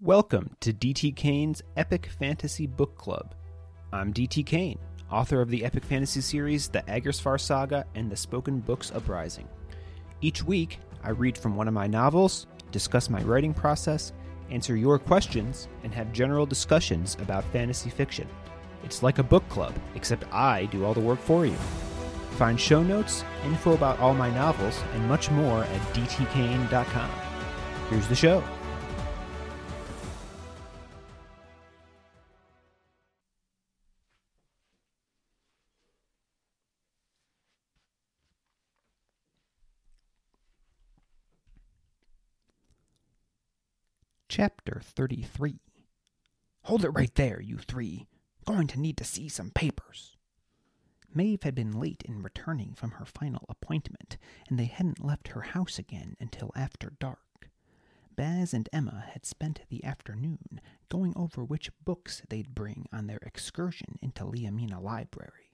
Welcome to DT Kane's Epic Fantasy Book Club. I'm DT Kane, author of the epic fantasy series The Agersfar Saga and the Spoken Books Uprising. Each week, I read from one of my novels, discuss my writing process, answer your questions, and have general discussions about fantasy fiction. It's like a book club, except I do all the work for you. Find show notes, info about all my novels, and much more at dtkane.com. Here's the show. Chapter 33 Hold it right there, you three. Going to need to see some papers. Maeve had been late in returning from her final appointment, and they hadn't left her house again until after dark. Baz and Emma had spent the afternoon going over which books they'd bring on their excursion into Liamina Library.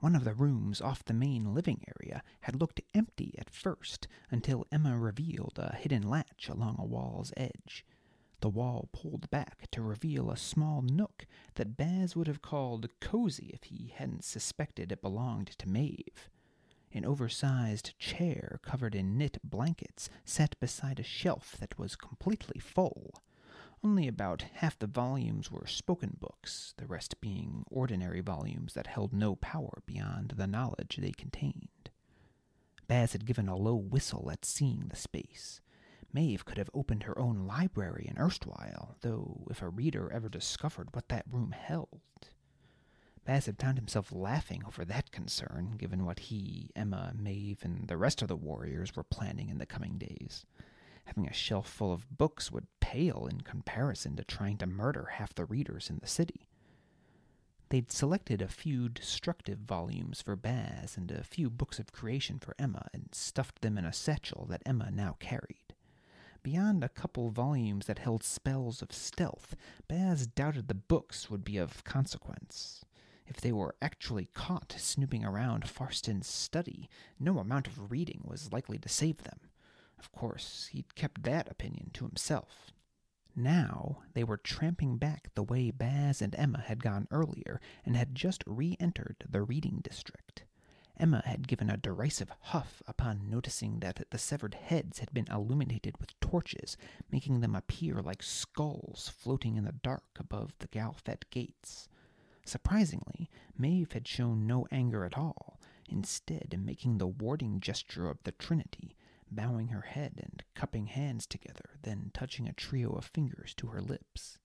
One of the rooms off the main living area had looked empty at first until Emma revealed a hidden latch along a wall's edge. The wall pulled back to reveal a small nook that Baz would have called cozy if he hadn't suspected it belonged to Maeve. An oversized chair covered in knit blankets sat beside a shelf that was completely full. Only about half the volumes were spoken books, the rest being ordinary volumes that held no power beyond the knowledge they contained. Baz had given a low whistle at seeing the space. Maeve could have opened her own library in erstwhile, though if a reader ever discovered what that room held. Had found himself laughing over that concern, given what he, Emma, Maeve, and the rest of the warriors were planning in the coming days. Having a shelf full of books would pale in comparison to trying to murder half the readers in the city. They'd selected a few destructive volumes for Baz and a few books of creation for Emma and stuffed them in a satchel that Emma now carried. Beyond a couple volumes that held spells of stealth, Baz doubted the books would be of consequence. If they were actually caught snooping around Farston's study, no amount of reading was likely to save them. Of course, he'd kept that opinion to himself. Now they were tramping back the way Baz and Emma had gone earlier and had just re entered the reading district. Emma had given a derisive huff upon noticing that the severed heads had been illuminated with torches, making them appear like skulls floating in the dark above the Galfet gates. Surprisingly, Maeve had shown no anger at all, instead making the warding gesture of the Trinity, bowing her head and cupping hands together, then touching a trio of fingers to her lips.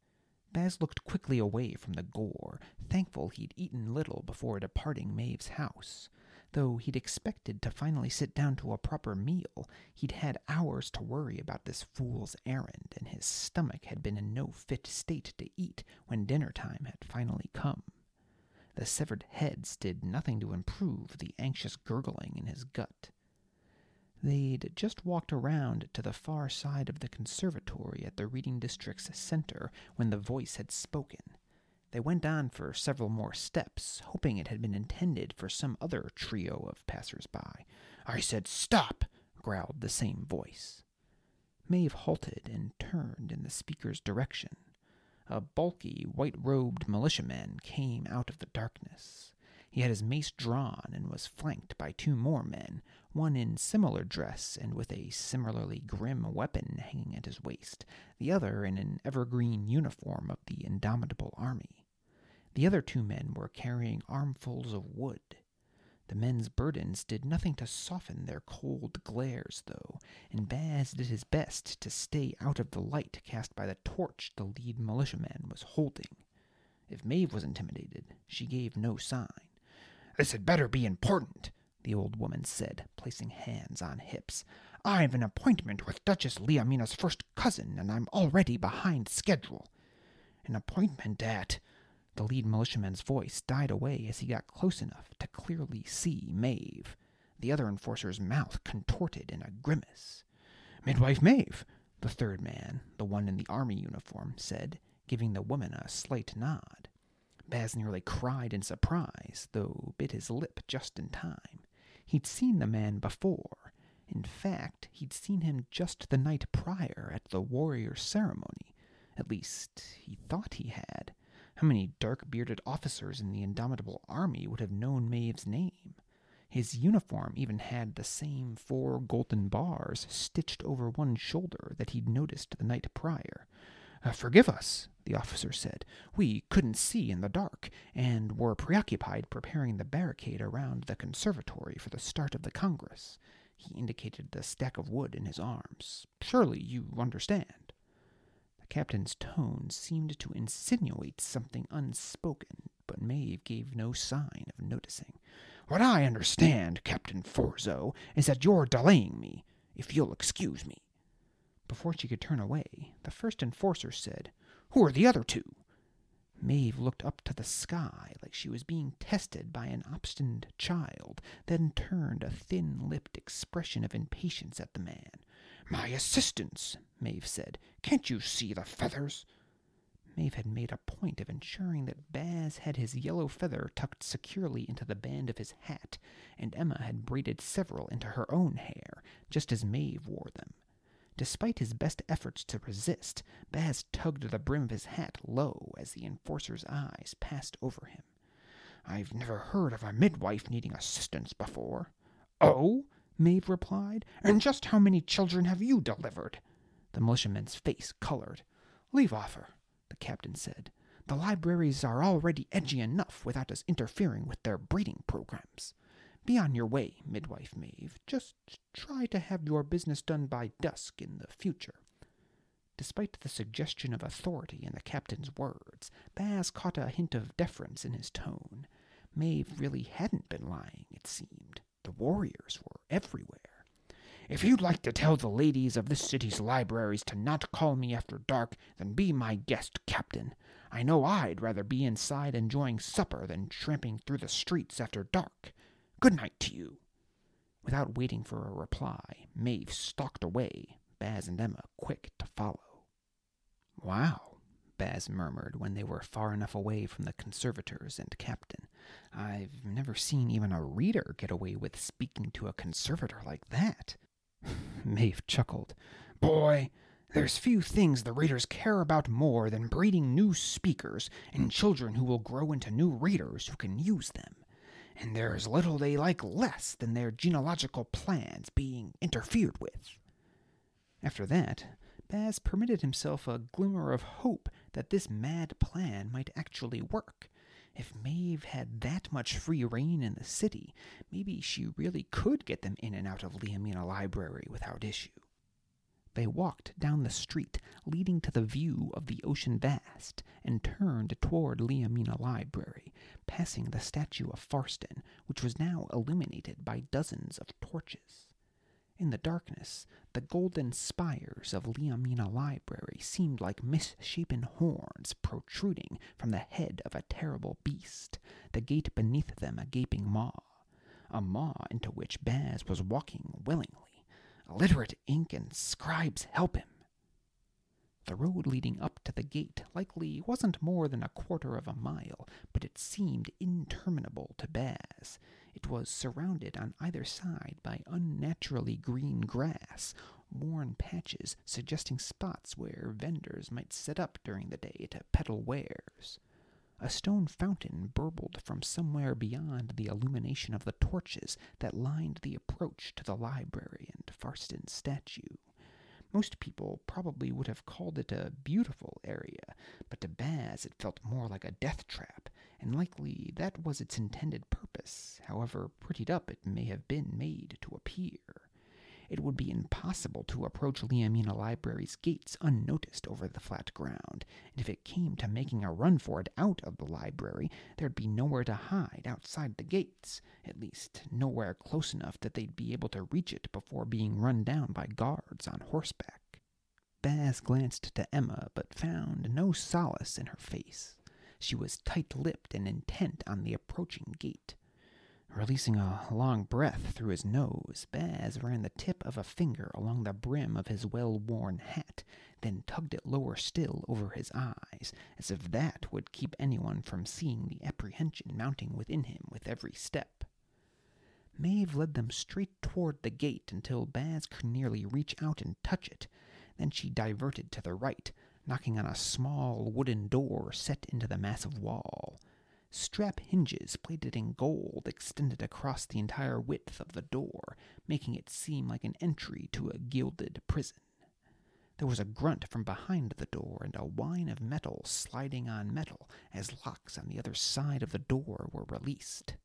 Baz looked quickly away from the gore, thankful he'd eaten little before departing Maeve's house. Though he'd expected to finally sit down to a proper meal, he'd had hours to worry about this fool's errand, and his stomach had been in no fit state to eat when dinner time had finally come. The severed heads did nothing to improve the anxious gurgling in his gut. They'd just walked around to the far side of the conservatory at the Reading District's center when the voice had spoken. They went on for several more steps, hoping it had been intended for some other trio of passers-by. I said, Stop! growled the same voice. Maeve halted and turned in the speaker's direction. A bulky, white robed militiaman came out of the darkness. He had his mace drawn and was flanked by two more men, one in similar dress and with a similarly grim weapon hanging at his waist, the other in an evergreen uniform of the indomitable army. The other two men were carrying armfuls of wood. The men's burdens did nothing to soften their cold glares, though, and Baz did his best to stay out of the light cast by the torch the lead militiaman was holding. If Maeve was intimidated, she gave no sign. This had better be important, the old woman said, placing hands on hips. I've an appointment with Duchess Liamina's first cousin, and I'm already behind schedule. An appointment at the lead militiaman's voice died away as he got close enough to clearly see Maeve. The other enforcer's mouth contorted in a grimace. Midwife Maeve, the third man, the one in the army uniform, said, giving the woman a slight nod. Baz nearly cried in surprise, though bit his lip just in time. He'd seen the man before. In fact, he'd seen him just the night prior at the warrior ceremony At least, he thought he had. How many dark bearded officers in the indomitable army would have known Maeve's name? His uniform even had the same four golden bars stitched over one shoulder that he'd noticed the night prior. Uh, forgive us, the officer said. We couldn't see in the dark, and were preoccupied preparing the barricade around the conservatory for the start of the Congress. He indicated the stack of wood in his arms. Surely you understand. Captain's tone seemed to insinuate something unspoken, but Maeve gave no sign of noticing. What I understand, Captain Forzo, is that you're delaying me, if you'll excuse me. Before she could turn away, the first enforcer said, Who are the other two? Maeve looked up to the sky like she was being tested by an obstinate child, then turned a thin lipped expression of impatience at the man. My assistants, Maeve said. Can't you see the feathers? Maeve had made a point of ensuring that Baz had his yellow feather tucked securely into the band of his hat, and Emma had braided several into her own hair, just as Maeve wore them. Despite his best efforts to resist, Baz tugged the brim of his hat low as the enforcer's eyes passed over him. I've never heard of a midwife needing assistance before. Oh? Maeve replied. And just how many children have you delivered? The militiaman's face colored. Leave off her, the captain said. The libraries are already edgy enough without us interfering with their breeding programs. Be on your way, midwife Maeve. Just try to have your business done by dusk in the future. Despite the suggestion of authority in the captain's words, Baz caught a hint of deference in his tone. Maeve really hadn't been lying, it seemed. The warriors were everywhere. If you'd like to tell the ladies of this city's libraries to not call me after dark, then be my guest, Captain. I know I'd rather be inside enjoying supper than tramping through the streets after dark. Good night to you. Without waiting for a reply, Maeve stalked away, Baz and Emma quick to follow. Wow, Baz murmured when they were far enough away from the conservators and captain. I've never seen even a reader get away with speaking to a conservator like that. Maeve chuckled. Boy, there's few things the readers care about more than breeding new speakers and children who will grow into new readers who can use them and there's little they like less than their genealogical plans being interfered with. After that, Baz permitted himself a glimmer of hope that this mad plan might actually work. If Maeve had that much free rein in the city, maybe she really could get them in and out of Liamina Library without issue. They walked down the street leading to the view of the ocean vast and turned toward Liamina Library, passing the statue of Farston, which was now illuminated by dozens of torches. In the darkness, the golden spires of Liamina Library seemed like misshapen horns protruding from the head of a terrible beast, the gate beneath them a gaping maw, a maw into which Baz was walking willingly. Illiterate ink and scribes help him. The road leading up to the gate likely wasn't more than a quarter of a mile, but it seemed interminable to Baz. It was surrounded on either side by unnaturally green grass, worn patches suggesting spots where vendors might set up during the day to peddle wares. A stone fountain burbled from somewhere beyond the illumination of the torches that lined the approach to the library and Farston's statue. Most people probably would have called it a beautiful area, but to Baz it felt more like a death trap, and likely that was its intended purpose, however prettied up it may have been made to appear it would be impossible to approach Liamina Library's gates unnoticed over the flat ground, and if it came to making a run for it out of the library, there'd be nowhere to hide outside the gates, at least nowhere close enough that they'd be able to reach it before being run down by guards on horseback. Baz glanced to Emma, but found no solace in her face. She was tight lipped and intent on the approaching gate. Releasing a long breath through his nose, Baz ran the tip of a finger along the brim of his well worn hat, then tugged it lower still over his eyes, as if that would keep anyone from seeing the apprehension mounting within him with every step. Maeve led them straight toward the gate until Baz could nearly reach out and touch it. Then she diverted to the right, knocking on a small wooden door set into the massive wall. Strap hinges plated in gold extended across the entire width of the door, making it seem like an entry to a gilded prison. There was a grunt from behind the door and a whine of metal sliding on metal as locks on the other side of the door were released.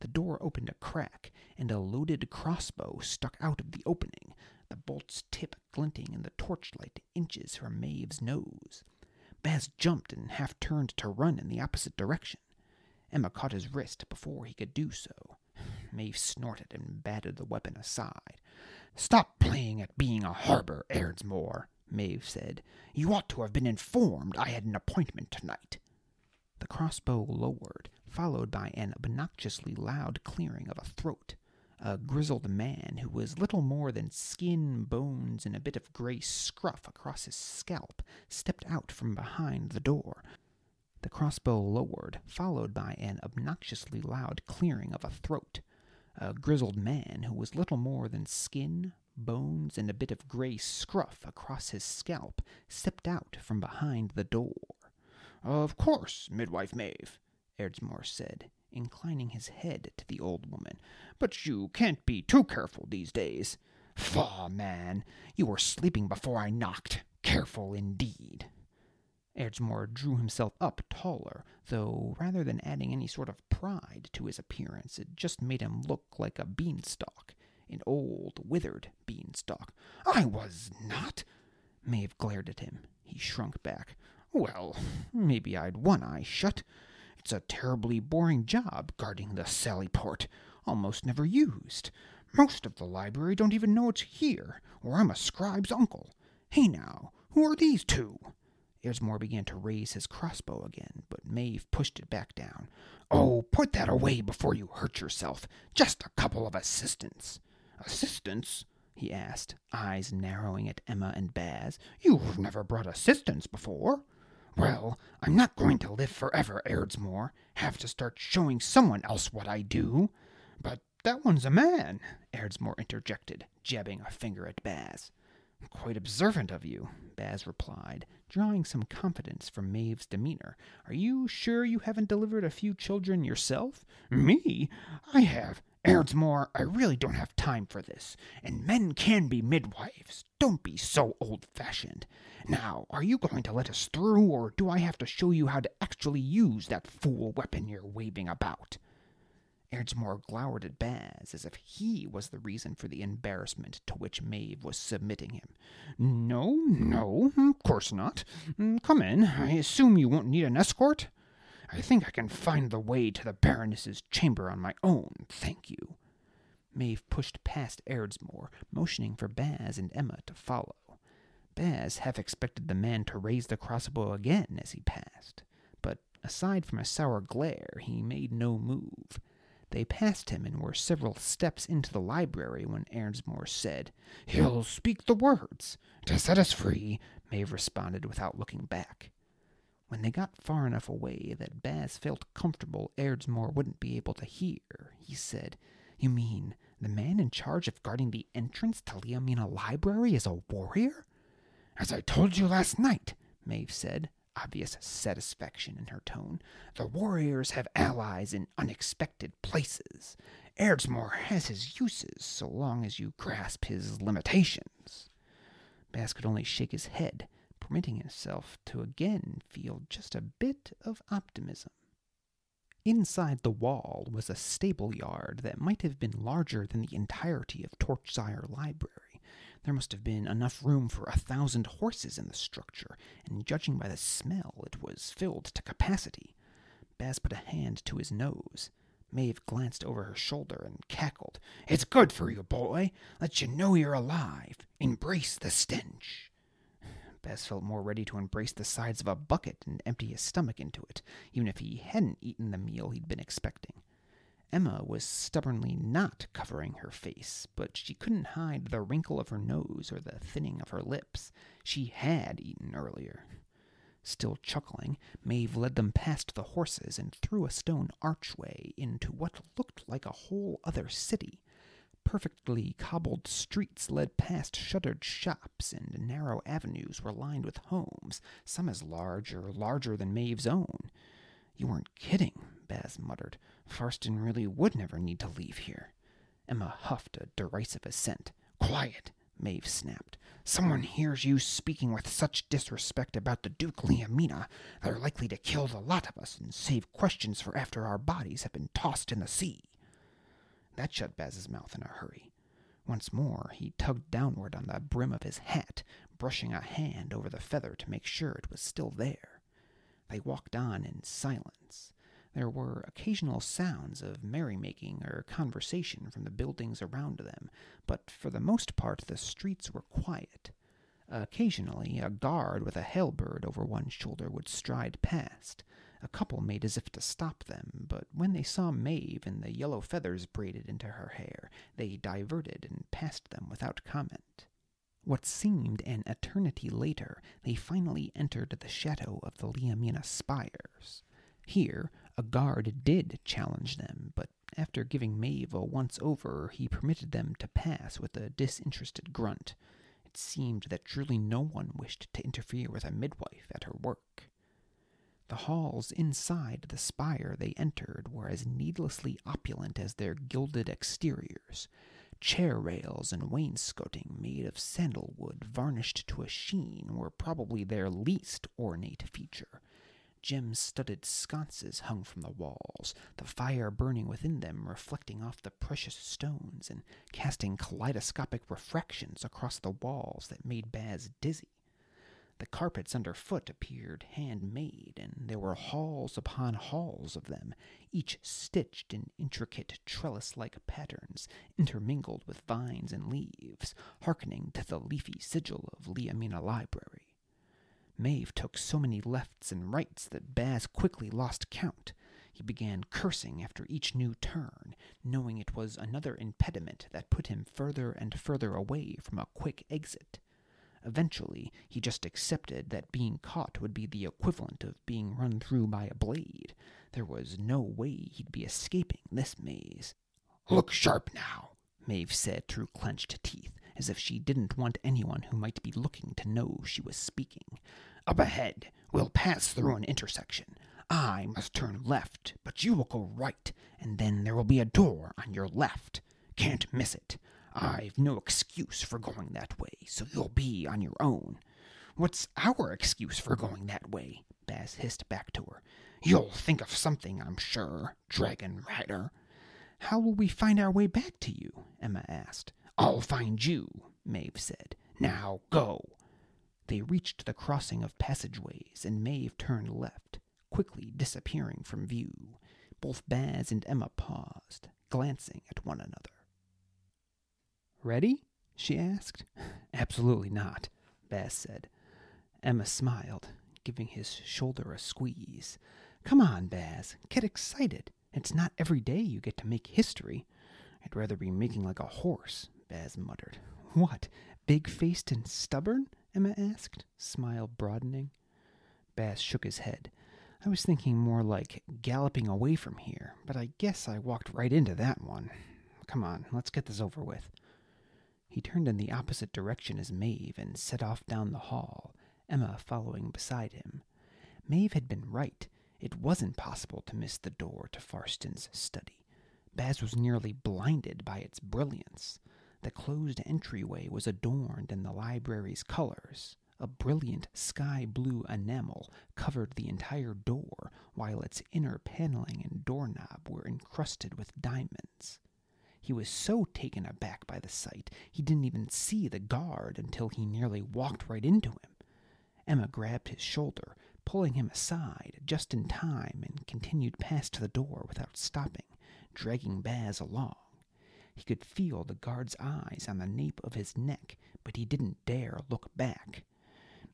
The door opened a crack, and a loaded crossbow stuck out of the opening, the bolt's tip glinting in the torchlight inches from Maeve's nose. Baz jumped and half turned to run in the opposite direction. Emma caught his wrist before he could do so. Maeve snorted and batted the weapon aside. Stop playing at being a harbor, Ardsmore, Maeve said. You ought to have been informed I had an appointment tonight. The crossbow lowered, followed by an obnoxiously loud clearing of a throat. A grizzled man who was little more than skin, bones, and a bit of gray scruff across his scalp stepped out from behind the door. The crossbow lowered, followed by an obnoxiously loud clearing of a throat. A grizzled man who was little more than skin, bones, and a bit of gray scruff across his scalp stepped out from behind the door. Of course, Midwife Maeve, Ardsmore said, inclining his head to the old woman. But you can't be too careful these days. Faugh, man, you were sleeping before I knocked. Careful indeed. Ardsmore drew himself up taller, though rather than adding any sort of pride to his appearance, it just made him look like a beanstalk, an old, withered beanstalk. I was not. Maeve glared at him. He shrunk back. Well, maybe I'd one eye shut. It's a terribly boring job guarding the Sally Port, almost never used. Most of the library don't even know it's here, or I'm a scribe's uncle. Hey now, who are these two? Ardsmore began to raise his crossbow again, but Maeve pushed it back down. Oh. oh, put that away before you hurt yourself. Just a couple of assistants. Assistants? he asked, eyes narrowing at Emma and Baz. You've never brought assistants before. Well, I'm not going to live forever, Ardsmore. Have to start showing someone else what I do. But that one's a man, Ardsmore interjected, jabbing a finger at Baz. Quite observant of you, Baz replied, drawing some confidence from Maeve's demeanor. Are you sure you haven't delivered a few children yourself? Me? I have. Ardsmore, I really don't have time for this, and men can be midwives. Don't be so old fashioned. Now, are you going to let us through, or do I have to show you how to actually use that fool weapon you're waving about? Ardsmore glowered at Baz as if he was the reason for the embarrassment to which Maeve was submitting him. No, no, of course not. Mm, come in. I assume you won't need an escort? I think I can find the way to the Baroness's chamber on my own, thank you. Maeve pushed past Ardsmore, motioning for Baz and Emma to follow. Baz half expected the man to raise the crossbow again as he passed, but aside from a sour glare, he made no move. They passed him and were several steps into the library when Ardsmore said, He'll speak the words. To set us free, Maeve responded without looking back. When they got far enough away that Baz felt comfortable Ardsmore wouldn't be able to hear, he said, You mean the man in charge of guarding the entrance to Liamina Library is a warrior? As I told you last night, Maeve said, obvious satisfaction in her tone. The warriors have allies in unexpected places. Ardsmore has his uses so long as you grasp his limitations. Baz could only shake his head permitting himself to again feel just a bit of optimism. Inside the wall was a stable yard that might have been larger than the entirety of Torchsire Library. There must have been enough room for a thousand horses in the structure, and judging by the smell, it was filled to capacity. Baz put a hand to his nose. Maeve glanced over her shoulder and cackled. It's good for you, boy. Let you know you're alive. Embrace the stench. Baz felt more ready to embrace the sides of a bucket and empty his stomach into it, even if he hadn't eaten the meal he'd been expecting. Emma was stubbornly not covering her face, but she couldn't hide the wrinkle of her nose or the thinning of her lips. She had eaten earlier. Still chuckling, Maeve led them past the horses and through a stone archway into what looked like a whole other city. Perfectly cobbled streets led past shuttered shops, and narrow avenues were lined with homes, some as large or larger than Maeve's own. You weren't kidding, Muttered. Farston really would never need to leave here. Emma huffed a derisive assent. Quiet, Maeve snapped. Someone hears you speaking with such disrespect about the Duke Liamina, they're likely to kill the lot of us and save questions for after our bodies have been tossed in the sea. That shut Baz's mouth in a hurry. Once more he tugged downward on the brim of his hat, brushing a hand over the feather to make sure it was still there. They walked on in silence. There were occasional sounds of merrymaking or conversation from the buildings around them, but for the most part the streets were quiet. Occasionally, a guard with a halberd over one shoulder would stride past. A couple made as if to stop them, but when they saw Maeve and the yellow feathers braided into her hair, they diverted and passed them without comment. What seemed an eternity later, they finally entered the shadow of the Liamina spires. Here, a guard did challenge them, but after giving Maeve a once over, he permitted them to pass with a disinterested grunt. It seemed that truly no one wished to interfere with a midwife at her work. The halls inside the spire they entered were as needlessly opulent as their gilded exteriors. Chair rails and wainscoting made of sandalwood varnished to a sheen were probably their least ornate feature. Gem studded sconces hung from the walls, the fire burning within them reflecting off the precious stones and casting kaleidoscopic refractions across the walls that made Baz dizzy. The carpets underfoot appeared handmade, and there were halls upon halls of them, each stitched in intricate trellis like patterns, intermingled with vines and leaves, hearkening to the leafy sigil of Liamina Library. Maeve took so many lefts and rights that Baz quickly lost count. He began cursing after each new turn, knowing it was another impediment that put him further and further away from a quick exit. Eventually, he just accepted that being caught would be the equivalent of being run through by a blade. There was no way he'd be escaping this maze. Look sharp now, Maeve said through clenched teeth, as if she didn't want anyone who might be looking to know she was speaking. Up ahead, we'll pass through an intersection. I must turn left, but you will go right, and then there will be a door on your left. Can't miss it. I've no excuse for going that way, so you'll be on your own. What's our excuse for going that way? Baz hissed back to her. You'll think of something, I'm sure, Dragon Rider. How will we find our way back to you? Emma asked. I'll find you, Maeve said. Now go. They reached the crossing of passageways, and Maeve turned left, quickly disappearing from view. Both Baz and Emma paused, glancing at one another. Ready? she asked. Absolutely not, Baz said. Emma smiled, giving his shoulder a squeeze. Come on, Baz, get excited. It's not every day you get to make history. I'd rather be making like a horse, Baz muttered. What, big faced and stubborn? Emma asked, smile broadening. Baz shook his head. I was thinking more like galloping away from here, but I guess I walked right into that one. Come on, let's get this over with. He turned in the opposite direction as Maeve and set off down the hall, Emma following beside him. Maeve had been right. It wasn't possible to miss the door to Farston's study. Baz was nearly blinded by its brilliance. The closed entryway was adorned in the library's colors. A brilliant sky blue enamel covered the entire door, while its inner paneling and doorknob were encrusted with diamonds. He was so taken aback by the sight, he didn't even see the guard until he nearly walked right into him. Emma grabbed his shoulder, pulling him aside just in time, and continued past the door without stopping, dragging Baz along. He could feel the guard's eyes on the nape of his neck, but he didn't dare look back.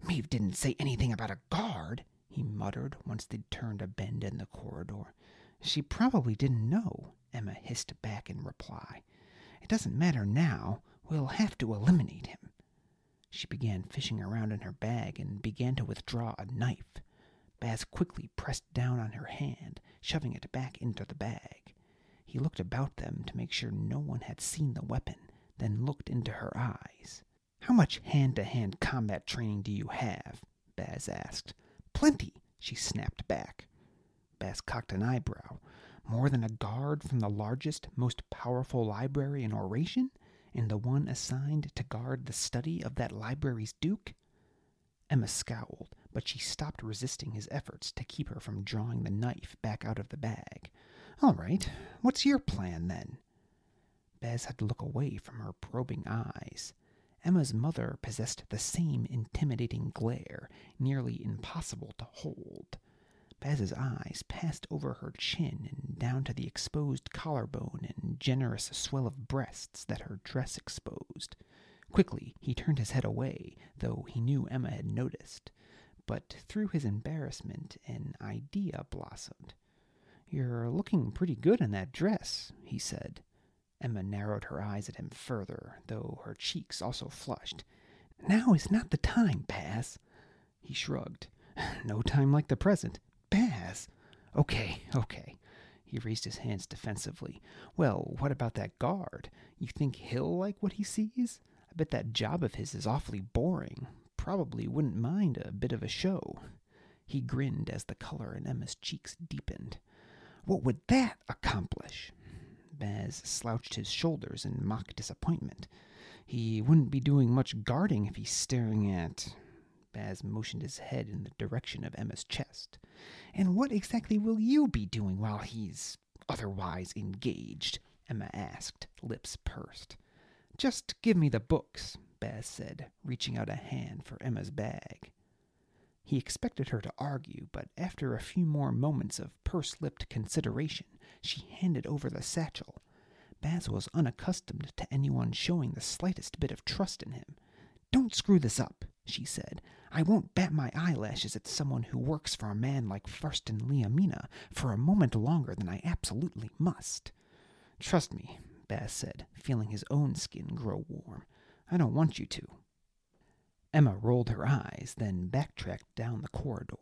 Maeve didn't say anything about a guard, he muttered once they'd turned a bend in the corridor. She probably didn't know, Emma hissed back in reply. It doesn't matter now. We'll have to eliminate him. She began fishing around in her bag and began to withdraw a knife. Baz quickly pressed down on her hand, shoving it back into the bag. He looked about them to make sure no one had seen the weapon, then looked into her eyes. How much hand to hand combat training do you have? Baz asked. Plenty, she snapped back. Baz cocked an eyebrow. More than a guard from the largest, most powerful library in Oration, and the one assigned to guard the study of that library's duke? Emma scowled, but she stopped resisting his efforts to keep her from drawing the knife back out of the bag. All right, what's your plan then? Baz had to look away from her probing eyes. Emma's mother possessed the same intimidating glare, nearly impossible to hold. Baz's eyes passed over her chin and down to the exposed collarbone and generous swell of breasts that her dress exposed. Quickly, he turned his head away, though he knew Emma had noticed. But through his embarrassment, an idea blossomed. You're looking pretty good in that dress, he said. Emma narrowed her eyes at him further, though her cheeks also flushed. Now is not the time, Baz. He shrugged. No time like the present. Baz! Okay, okay. He raised his hands defensively. Well, what about that guard? You think he'll like what he sees? I bet that job of his is awfully boring. Probably wouldn't mind a bit of a show. He grinned as the color in Emma's cheeks deepened. What would that accomplish? Baz slouched his shoulders in mock disappointment. He wouldn't be doing much guarding if he's staring at. Baz motioned his head in the direction of Emma's chest. And what exactly will you be doing while he's otherwise engaged? Emma asked, lips pursed. Just give me the books, Baz said, reaching out a hand for Emma's bag. He expected her to argue, but after a few more moments of purse lipped consideration, she handed over the satchel. Baz was unaccustomed to anyone showing the slightest bit of trust in him. Don't screw this up, she said. I won't bat my eyelashes at someone who works for a man like Farston Liamina for a moment longer than I absolutely must. Trust me, Baz said, feeling his own skin grow warm. I don't want you to. Emma rolled her eyes, then backtracked down the corridor.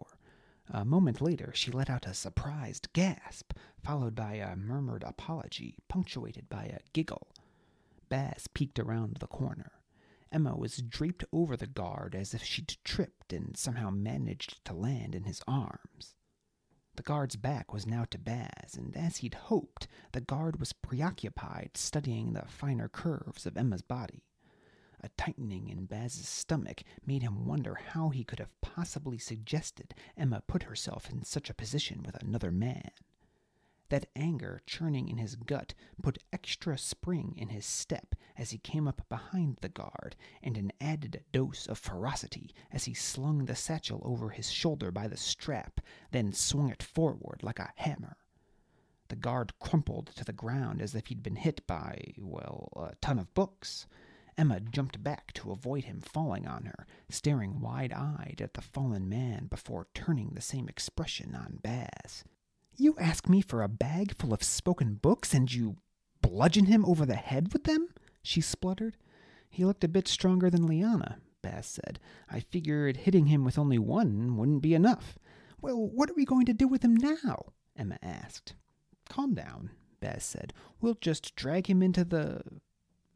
A moment later, she let out a surprised gasp, followed by a murmured apology, punctuated by a giggle. Baz peeked around the corner. Emma was draped over the guard as if she'd tripped and somehow managed to land in his arms. The guard's back was now to Baz, and as he'd hoped, the guard was preoccupied studying the finer curves of Emma's body. A tightening in Baz's stomach made him wonder how he could have possibly suggested Emma put herself in such a position with another man. That anger churning in his gut put extra spring in his step as he came up behind the guard, and an added dose of ferocity as he slung the satchel over his shoulder by the strap, then swung it forward like a hammer. The guard crumpled to the ground as if he'd been hit by, well, a ton of books. Emma jumped back to avoid him falling on her, staring wide eyed at the fallen man before turning the same expression on Baz. You ask me for a bag full of spoken books, and you bludgeon him over the head with them? she spluttered. He looked a bit stronger than Liana, Baz said. I figured hitting him with only one wouldn't be enough. Well, what are we going to do with him now? Emma asked. Calm down, Baz said. We'll just drag him into the.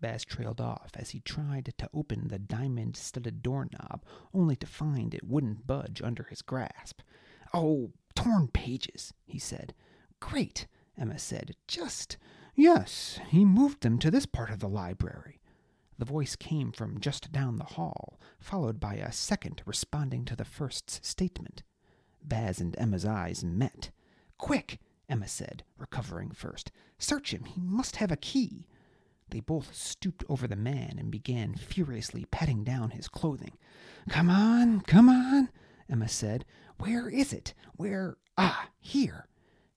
Baz trailed off as he tried to open the diamond studded doorknob, only to find it wouldn't budge under his grasp. Oh, torn pages, he said. Great, Emma said. Just. Yes, he moved them to this part of the library. The voice came from just down the hall, followed by a second responding to the first's statement. Baz and Emma's eyes met. Quick, Emma said, recovering first. Search him. He must have a key. They both stooped over the man and began furiously patting down his clothing. Come on, come on, Emma said. Where is it? Where? Ah, here.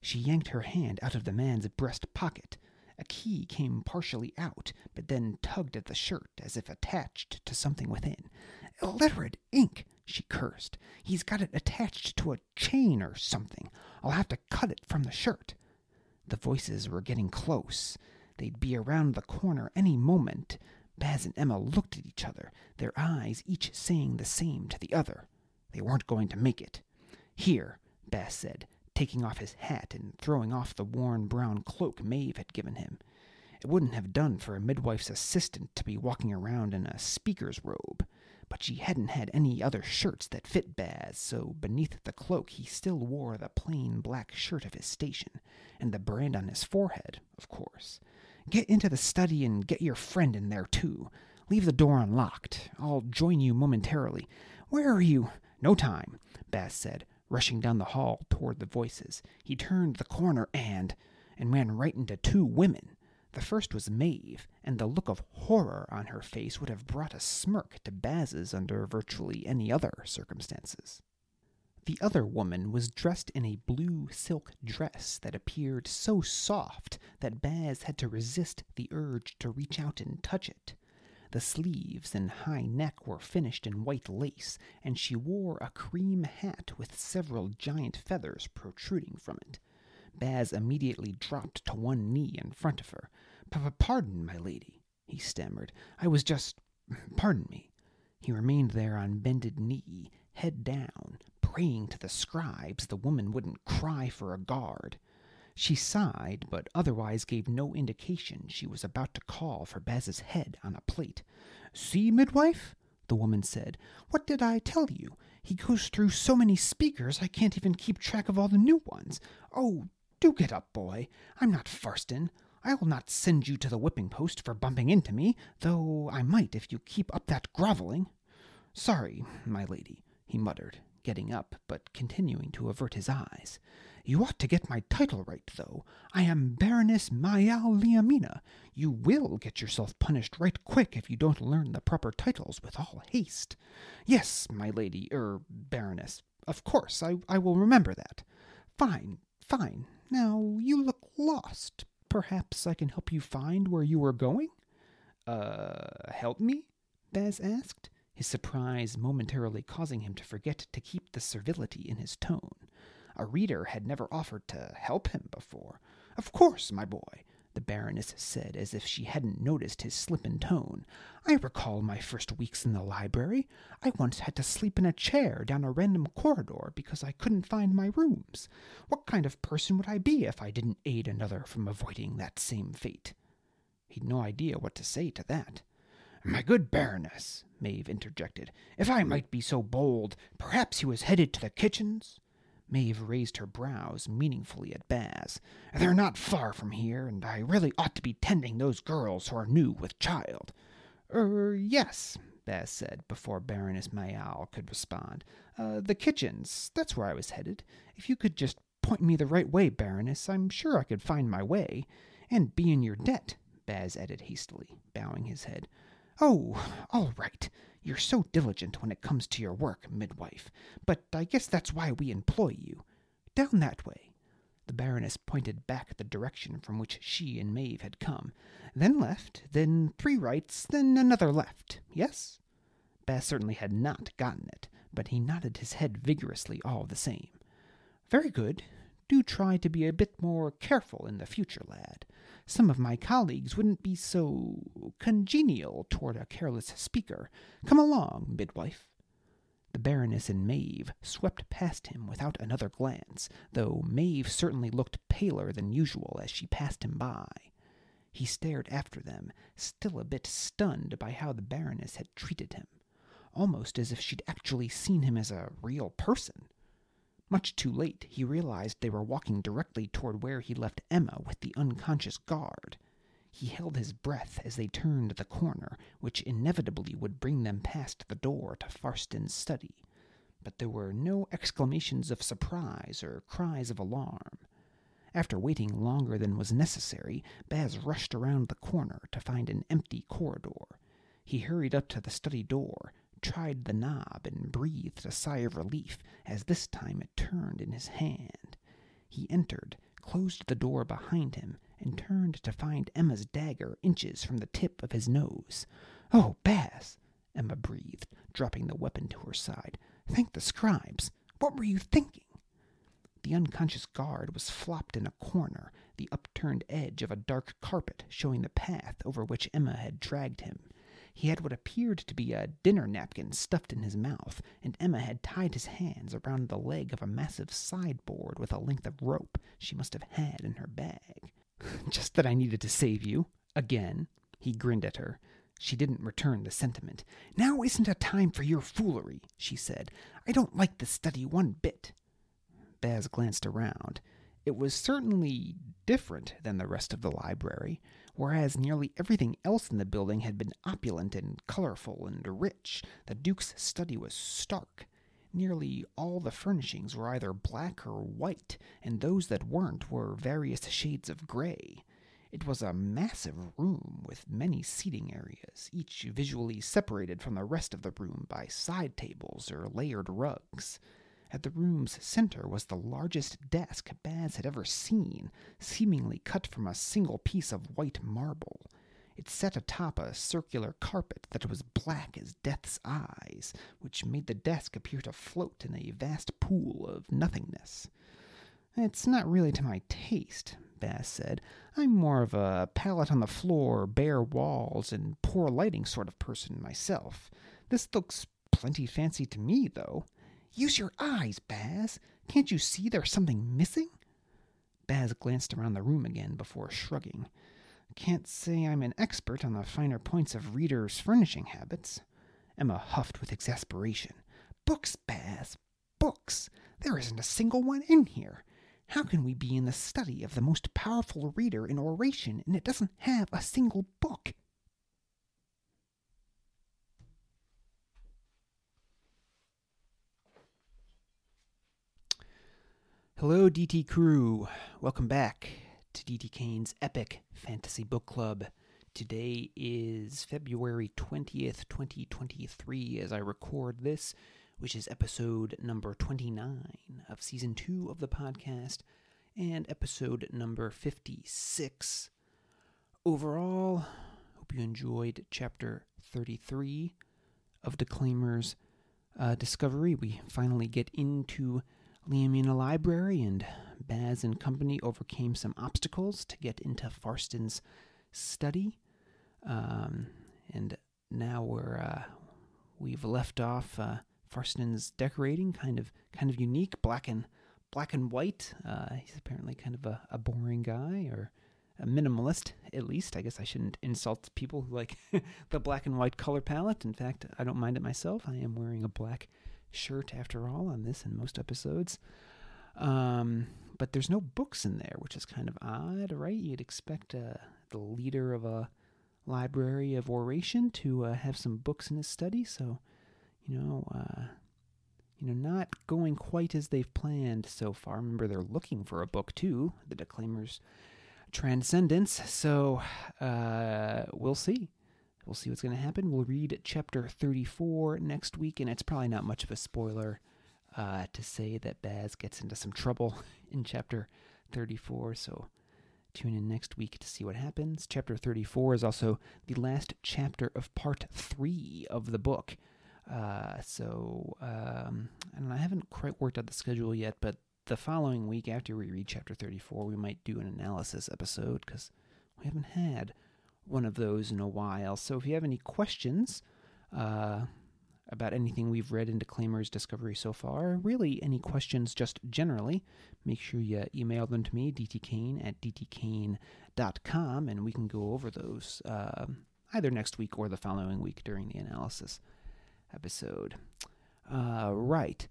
She yanked her hand out of the man's breast pocket. A key came partially out, but then tugged at the shirt as if attached to something within. Illiterate ink, she cursed. He's got it attached to a chain or something. I'll have to cut it from the shirt. The voices were getting close. They'd be around the corner any moment. Baz and Emma looked at each other, their eyes each saying the same to the other. They weren't going to make it. Here, Baz said, taking off his hat and throwing off the worn brown cloak Maeve had given him. It wouldn't have done for a midwife's assistant to be walking around in a speaker's robe, but she hadn't had any other shirts that fit Baz, so beneath the cloak he still wore the plain black shirt of his station, and the brand on his forehead, of course. Get into the study and get your friend in there, too. Leave the door unlocked. I'll join you momentarily. Where are you? No time, Baz said, rushing down the hall toward the voices. He turned the corner and and ran right into two women. The first was Maeve, and the look of horror on her face would have brought a smirk to Baz's under virtually any other circumstances. The other woman was dressed in a blue silk dress that appeared so soft that Baz had to resist the urge to reach out and touch it. The sleeves and high neck were finished in white lace, and she wore a cream hat with several giant feathers protruding from it. Baz immediately dropped to one knee in front of her. Pardon, my lady, he stammered. I was just. Pardon me. He remained there on bended knee, head down, praying to the scribes the woman wouldn't cry for a guard. She sighed, but otherwise gave no indication she was about to call for Baz's head on a plate. See, midwife, the woman said. What did I tell you? He goes through so many speakers I can't even keep track of all the new ones. Oh, do get up, boy. I'm not Farston. I will not send you to the whipping post for bumping into me, though I might if you keep up that groveling. Sorry, my lady, he muttered, getting up, but continuing to avert his eyes. You ought to get my title right, though. I am Baroness Mayal Liamina. You will get yourself punished right quick if you don't learn the proper titles with all haste. Yes, my lady, er, Baroness. Of course, I, I will remember that. Fine, fine. Now, you look lost. Perhaps I can help you find where you are going? Uh, help me? Baz asked, his surprise momentarily causing him to forget to keep the servility in his tone. A reader had never offered to help him before. Of course, my boy, the Baroness said, as if she hadn't noticed his slip in tone. I recall my first weeks in the library. I once had to sleep in a chair down a random corridor because I couldn't find my rooms. What kind of person would I be if I didn't aid another from avoiding that same fate? He'd no idea what to say to that. My good Baroness, Maeve interjected, if I might be so bold, perhaps he was headed to the kitchens? Maeve raised her brows meaningfully at Baz. They're not far from here, and I really ought to be tending those girls who are new with child. Er, yes, Baz said, before Baroness Mayal could respond. Uh, the kitchens, that's where I was headed. If you could just point me the right way, Baroness, I'm sure I could find my way. And be in your debt, Baz added hastily, bowing his head. Oh, all right. You're so diligent when it comes to your work, midwife. But I guess that's why we employ you. Down that way. The Baroness pointed back the direction from which she and Maeve had come. Then left, then three rights, then another left. Yes? Baz certainly had not gotten it, but he nodded his head vigorously all the same. Very good. Do try to be a bit more careful in the future, lad some of my colleagues wouldn't be so congenial toward a careless speaker. Come along, midwife. The Baroness and Maeve swept past him without another glance, though Maeve certainly looked paler than usual as she passed him by. He stared after them, still a bit stunned by how the Baroness had treated him, almost as if she'd actually seen him as a real person. Much too late, he realized they were walking directly toward where he left Emma with the unconscious guard. He held his breath as they turned the corner, which inevitably would bring them past the door to Farston's study. But there were no exclamations of surprise or cries of alarm. After waiting longer than was necessary, Baz rushed around the corner to find an empty corridor. He hurried up to the study door, tried the knob and breathed a sigh of relief as this time it turned in his hand. He entered, closed the door behind him, and turned to find Emma's dagger inches from the tip of his nose. Oh, Baz! Emma breathed, dropping the weapon to her side. Thank the scribes! What were you thinking? The unconscious guard was flopped in a corner, the upturned edge of a dark carpet showing the path over which Emma had dragged him. He had what appeared to be a dinner napkin stuffed in his mouth, and Emma had tied his hands around the leg of a massive sideboard with a length of rope she must have had in her bag. Just that I needed to save you. Again. He grinned at her. She didn't return the sentiment. Now isn't a time for your foolery, she said. I don't like the study one bit. Baz glanced around. It was certainly different than the rest of the library, whereas nearly everything else in the building had been opulent and colorful and rich. The Duke's study was stark. Nearly all the furnishings were either black or white, and those that weren't were various shades of gray. It was a massive room with many seating areas, each visually separated from the rest of the room by side tables or layered rugs. At the room's center was the largest desk Baz had ever seen, seemingly cut from a single piece of white marble. It sat atop a circular carpet that was black as death's eyes, which made the desk appear to float in a vast pool of nothingness. It's not really to my taste, Baz said. I'm more of a pallet on the floor, bare walls, and poor lighting sort of person myself. This looks plenty fancy to me, though. Use your eyes, Baz. Can't you see there's something missing? Baz glanced around the room again before shrugging. Can't say I'm an expert on the finer points of readers' furnishing habits. Emma huffed with exasperation. Books, Baz, books. There isn't a single one in here. How can we be in the study of the most powerful reader in oration and it doesn't have a single book? Hello, DT crew. Welcome back to DT Kane's Epic Fantasy Book Club. Today is February 20th, 2023, as I record this which is episode number 29 of season 2 of the podcast and episode number 56. Overall, hope you enjoyed chapter 33 of Declaimer's uh, Discovery. We finally get into Liamina Library, and Baz and company overcame some obstacles to get into Farston's study. Um, and now we're uh, we've left off uh, Farston's decorating kind of kind of unique, black and black and white. Uh, he's apparently kind of a, a boring guy or a minimalist, at least. I guess I shouldn't insult people who like the black and white color palette. In fact, I don't mind it myself. I am wearing a black shirt after all on this and most episodes. Um, but there's no books in there, which is kind of odd, right? You'd expect uh, the leader of a library of oration to uh, have some books in his study, so you know, uh, you know, not going quite as they've planned so far. Remember, they're looking for a book too, the Declaimer's Transcendence. So uh, we'll see. We'll see what's going to happen. We'll read chapter 34 next week, and it's probably not much of a spoiler uh, to say that Baz gets into some trouble in chapter 34. So tune in next week to see what happens. Chapter 34 is also the last chapter of part three of the book. Uh, so um, I haven't quite worked out the schedule yet, but the following week after we read chapter 34, we might do an analysis episode because we haven't had one of those in a while. So if you have any questions uh, about anything we've read in Declaimer's Discovery so far, really any questions just generally, make sure you email them to me, dtkane at dtkane.com, and we can go over those uh, either next week or the following week during the analysis episode. Uh, right.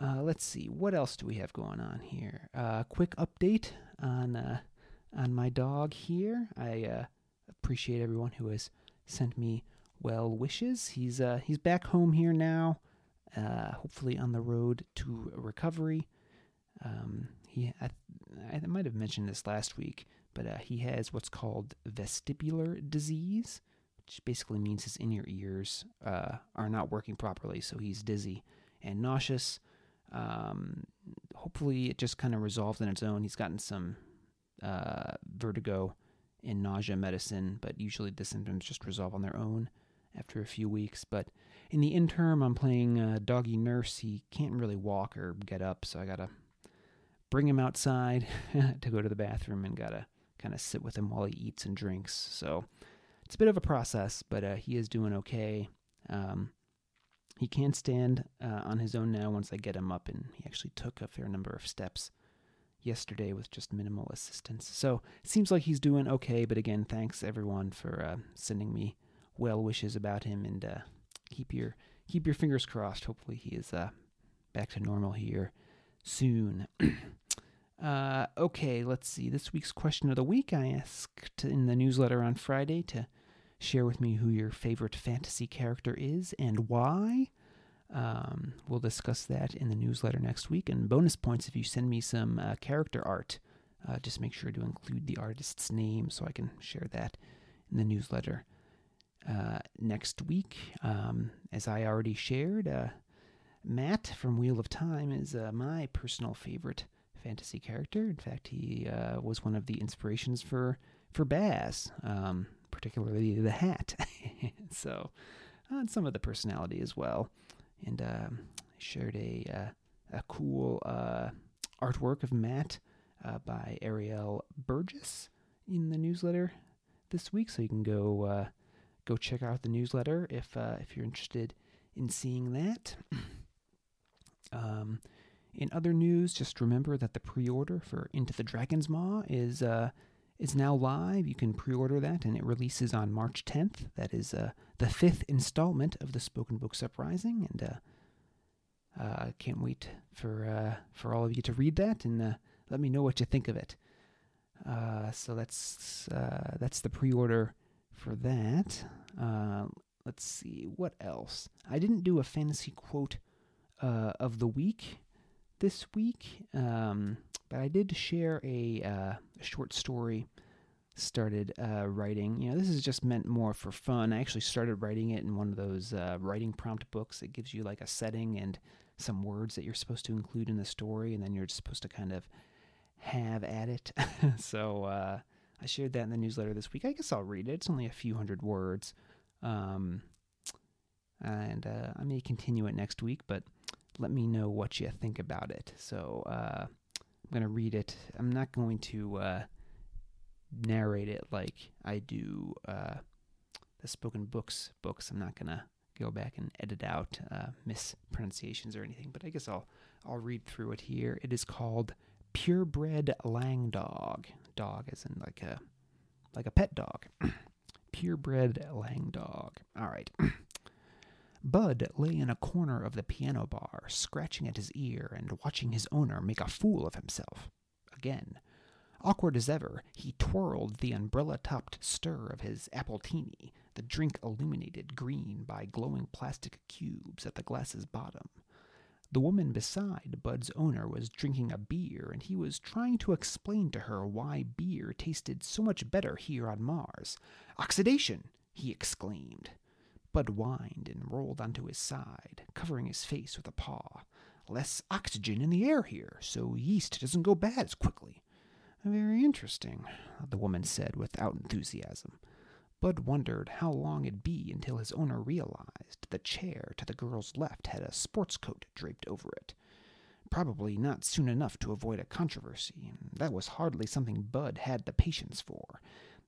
Uh, let's see. What else do we have going on here? Uh, quick update on uh, on my dog here. I uh, appreciate everyone who has sent me well wishes. He's uh, he's back home here now. Uh, hopefully on the road to recovery. Um, he I, I might have mentioned this last week, but uh, he has what's called vestibular disease, which basically means his inner ears uh, are not working properly, so he's dizzy and nauseous. Um, hopefully, it just kind of resolved on its own. He's gotten some uh, vertigo and nausea medicine, but usually the symptoms just resolve on their own after a few weeks. But in the interim, I'm playing uh, doggy nurse. He can't really walk or get up, so I gotta bring him outside to go to the bathroom and gotta kind of sit with him while he eats and drinks. So it's a bit of a process, but uh, he is doing okay. Um, he can't stand uh, on his own now once I get him up, and he actually took a fair number of steps yesterday with just minimal assistance. So it seems like he's doing okay. But again, thanks everyone for uh, sending me well wishes about him, and uh, keep your keep your fingers crossed. Hopefully, he is uh, back to normal here soon. Uh, okay, let's see. This week's question of the week I asked in the newsletter on Friday to share with me who your favorite fantasy character is and why. Um, we'll discuss that in the newsletter next week. And bonus points if you send me some uh, character art. Uh, just make sure to include the artist's name so I can share that in the newsletter uh, next week. Um, as I already shared, uh, Mat from Wheel of Time is uh, my personal favorite fantasy character. In fact, he uh, was one of the inspirations for for Baz, um, particularly the hat. so, and some of the personality as well. And um, shared a uh, a cool uh, artwork of Mat uh, by Ariel Burgess in the newsletter this week. So you can go go check out the newsletter if if you're interested in seeing that. um, in other news, just remember that the pre-order for Into the Dragon's Maw is uh, is now live. You can pre-order that, and it releases on March 10th. That is uh, the fifth installment of the Spoken Books Uprising, and uh, uh, can't wait for uh, for all of you to read that and uh, let me know what you think of it. So that's that's the pre-order for that. Let's see what else. I didn't do a fantasy quote of the week this week, um, but I did share a, uh, short story. Started uh, writing. You know, this is just meant more for fun. I actually started writing it in one of those uh, writing prompt books. It gives you like a setting and some words that you're supposed to include in the story, and then you're supposed to kind of have at it. so uh, I shared that in the newsletter this week. I guess I'll read it. It's only a few hundred words. Um, and uh, I may continue it next week, but let me know what you think about it. So uh, I'm going to read it. I'm not going to uh, narrate it like I do uh, the spoken books books. I'm not going to go back and edit out uh, mispronunciations or anything, but I guess I'll I'll read through it here. It is called Purebred Lang Dog. Dog as in like a like a pet dog. Purebred Lang Dog. All right. Bud lay in a corner of the piano bar, scratching at his ear and watching his owner make a fool of himself. Again. Awkward as ever, he twirled the umbrella topped stir of his appletini, the drink illuminated green by glowing plastic cubes at the glass's bottom. The woman beside Bud's owner was drinking a beer, and he was trying to explain to her why beer tasted so much better here on Mars. Oxidation! he exclaimed. Bud whined and rolled onto his side, covering his face with a paw. Less oxygen in the air here, so yeast doesn't go bad as quickly. Very interesting, the woman said without enthusiasm. Bud wondered how long it'd be until his owner realized the chair to the girl's left had a sports coat draped over it. Probably not soon enough to avoid a controversy. That was hardly something Bud had the patience for.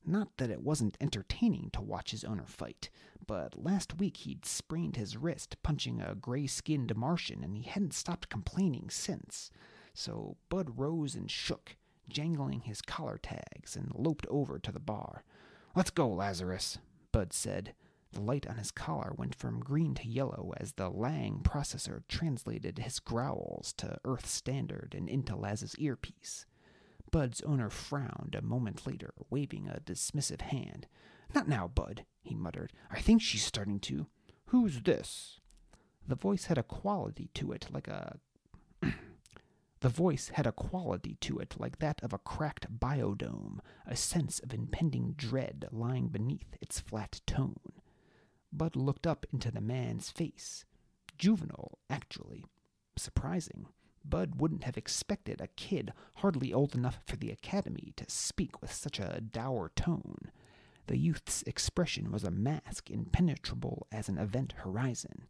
Not that it wasn't entertaining to watch his owner fight, but last week he'd sprained his wrist punching a gray skinned Martian, and he hadn't stopped complaining since. So Bud rose and shook, jangling his collar tags, and loped over to the bar. Let's go, Lazarus, Bud said. The light on his collar went from green to yellow as the Lang processor translated his growls to Earth Standard and into Laz's earpiece. Bud's owner frowned a moment later, waving a dismissive hand. Not now, Bud, he muttered. I think she's starting to. Who's this? The voice had a quality to it like a. the voice had a quality to it like that of a cracked biodome, a sense of impending dread lying beneath its flat tone. Bud looked up into the man's face. Juvenile, actually. Surprising. Bud wouldn't have expected a kid hardly old enough for the academy to speak with such a dour tone. The youth's expression was a mask impenetrable as an event horizon.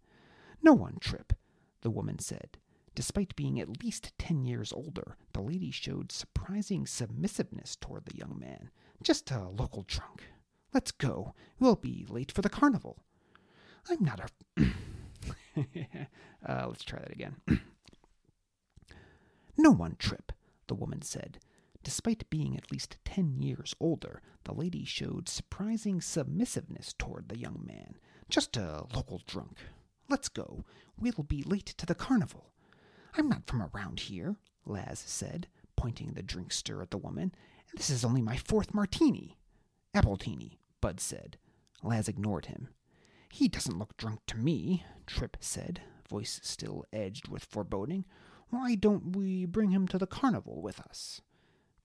No one, Trip, the woman said. Despite being at least ten years older, the lady showed surprising submissiveness toward the young man. Just a local drunk. Let's go. We'll be late for the carnival. I'm not a. uh, let's try that again. no one, Trip, the woman said. Despite being at least ten years older, the lady showed surprising submissiveness toward the young man. Just a local drunk. Let's go. We'll be late to the carnival. I'm not from around here, Laz said, pointing the drink drinkster at the woman. And this is only my fourth martini. Appletini, Bud said. Laz ignored him. He doesn't look drunk to me, Trip said, voice still edged with foreboding. Why don't we bring him to the carnival with us?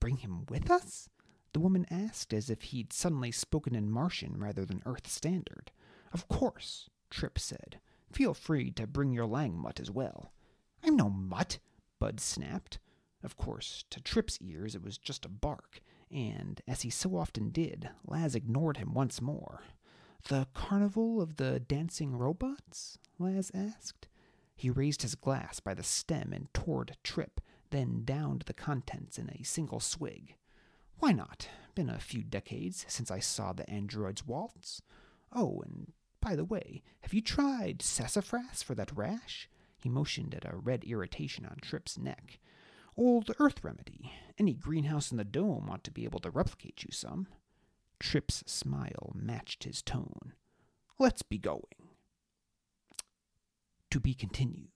Bring him with us? The woman asked as if he'd suddenly spoken in Martian rather than Earth Standard. Of course, Trip said. Feel free to bring your lang mutt as well. I'm no mutt, Bud snapped. Of course, to Trip's ears it was just a bark, and, as he so often did, Laz ignored him once more. The carnival of the dancing robots? Laz asked. He raised his glass by the stem and toward Trip, then downed the contents in a single swig. Why not? Been a few decades since I saw the androids waltz. Oh, and by the way, have you tried sassafras for that rash? He motioned at a red irritation on Trip's neck. Old earth remedy. Any greenhouse in the dome ought to be able to replicate you some. Trip's smile matched his tone. Let's be going. To be continued.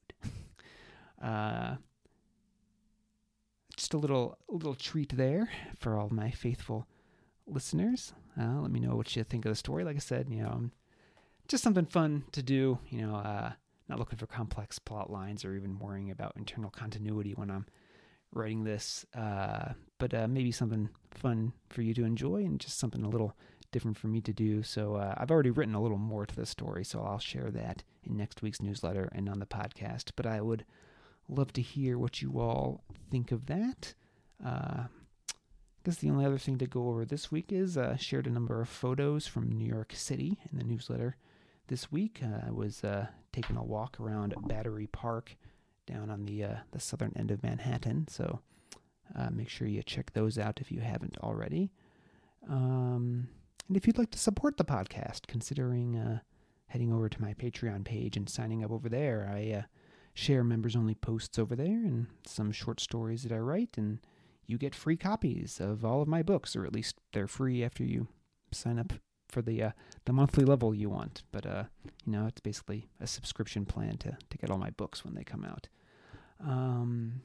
uh, just a little little treat there for all my faithful listeners. Uh, let me know what you think of the story. Like I said, you know, just something fun to do. You know, uh, not looking for complex plot lines or even worrying about internal continuity when I'm writing this. Uh, but uh, maybe something fun for you to enjoy and just something a little different for me to do. So uh, I've already written a little more to the story, so I'll share that in next week's newsletter and on the podcast. But I would love to hear what you all think of that. Uh, I guess the only other thing to go over this week is uh, shared a number of photos from New York City in the newsletter this week. Uh, I was uh, taking a walk around Battery Park down on the uh, the southern end of Manhattan. So uh, make sure you check those out if you haven't already. Um, and if you'd like to support the podcast, considering uh, heading over to my Patreon page and signing up over there, I share members only posts over there and some short stories that I write, and you get free copies of all of my books, or at least they're free after you sign up for the uh, the monthly level you want. But uh, you know, it's basically a subscription plan to to get all my books when they come out. Um,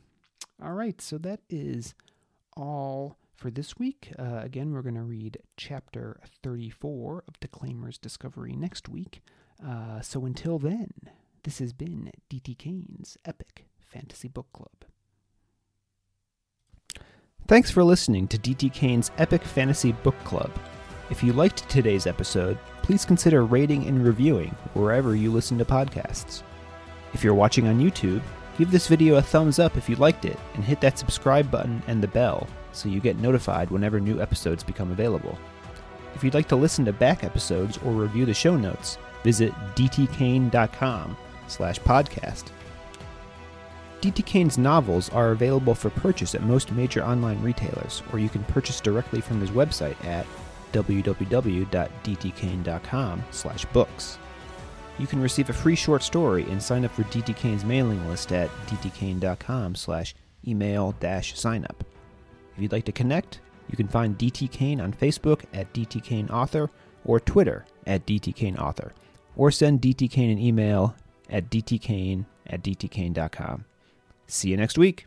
all right, so that is all for this week. Uh, again, we're going to read chapter 34 of Declaimer's Discovery next week. Uh, so until then, this has been D.T. Kane's Epic Fantasy Book Club. Thanks for listening to D.T. Kane's Epic Fantasy Book Club. If you liked today's episode, please consider rating and reviewing wherever you listen to podcasts. If you're watching on YouTube, give this video a thumbs up if you liked it and hit that subscribe button and the bell so you get notified whenever new episodes become available. If you'd like to listen to back episodes or review the show notes, visit dtkane.com slash podcast. D.T. Kane's novels are available for purchase at most major online retailers, or you can purchase directly from his website at www.dtkane.com slash books. You can receive a free short story and sign up for DT Kane's mailing list at dtkane.com slash email dash sign up. If you'd like to connect, you can find DT Kane on Facebook at DT Kane Author or Twitter at DT Kane Author, or send DT Kane an email at dtkane at dtkane.com. See you next week.